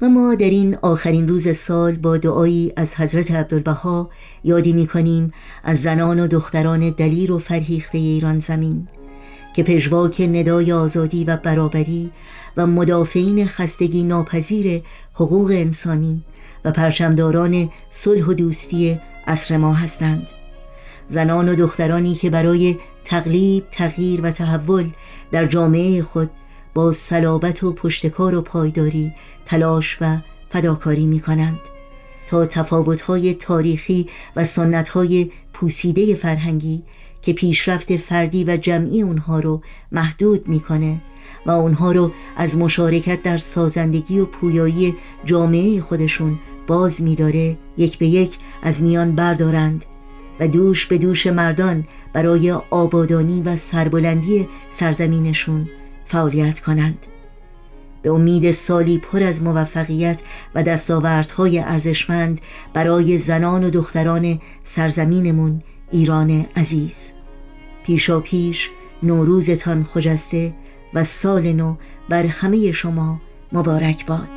و ما در این آخرین روز سال با دعایی از حضرت عبدالبها یادی می کنیم از زنان و دختران دلیر و فرهیخته ایران زمین که پژواک ندای آزادی و برابری و مدافعین خستگی ناپذیر حقوق انسانی و پرچمداران صلح و دوستی عصر ما هستند. زنان و دخترانی که برای تقلیب، تغییر و تحول در جامعه خود با صلابت و پشتکار و پایداری تلاش و فداکاری می کنند تا تفاوتهای تاریخی و سنتهای پوسیده فرهنگی که پیشرفت فردی و جمعی اونها رو محدود می‌کنه و اونها رو از مشارکت در سازندگی و پویایی جامعه خودشون باز میداره یک به یک از میان بردارند و دوش به دوش مردان برای آبادانی و سربلندی سرزمینشون فعالیت کنند. به امید سالی پر از موفقیت و دستاوردهای ارزشمند برای زنان و دختران سرزمینمون ایران عزیز. پیشا پیش نوروزتان خجسته و سال نو بر همه شما مبارک باد.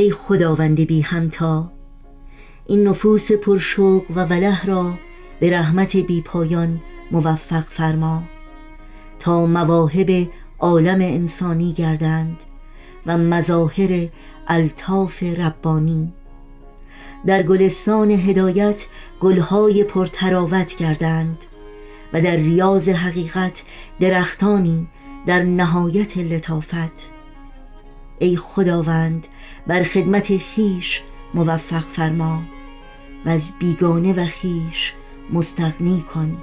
ای خداوند بی همتا. این نفوس پرشوق و وله را به رحمت بی پایان موفق فرما. تا مواهب عالم انسانی گردند و مظاهر الطاف ربانی. در گلستان هدایت گلهای پرتراوت گردند و در ریاض حقیقت درختانی در نهایت لطافت. ای خداوند بر خدمت خیش موفق فرما و از بیگانه و خیش مستغنی کن.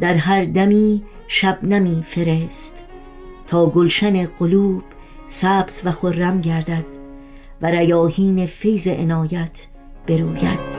در هر دمی شبنمی فرست تا گلشن قلوب سبز و خرم گردد و ریاهین فیض عنایت بروید.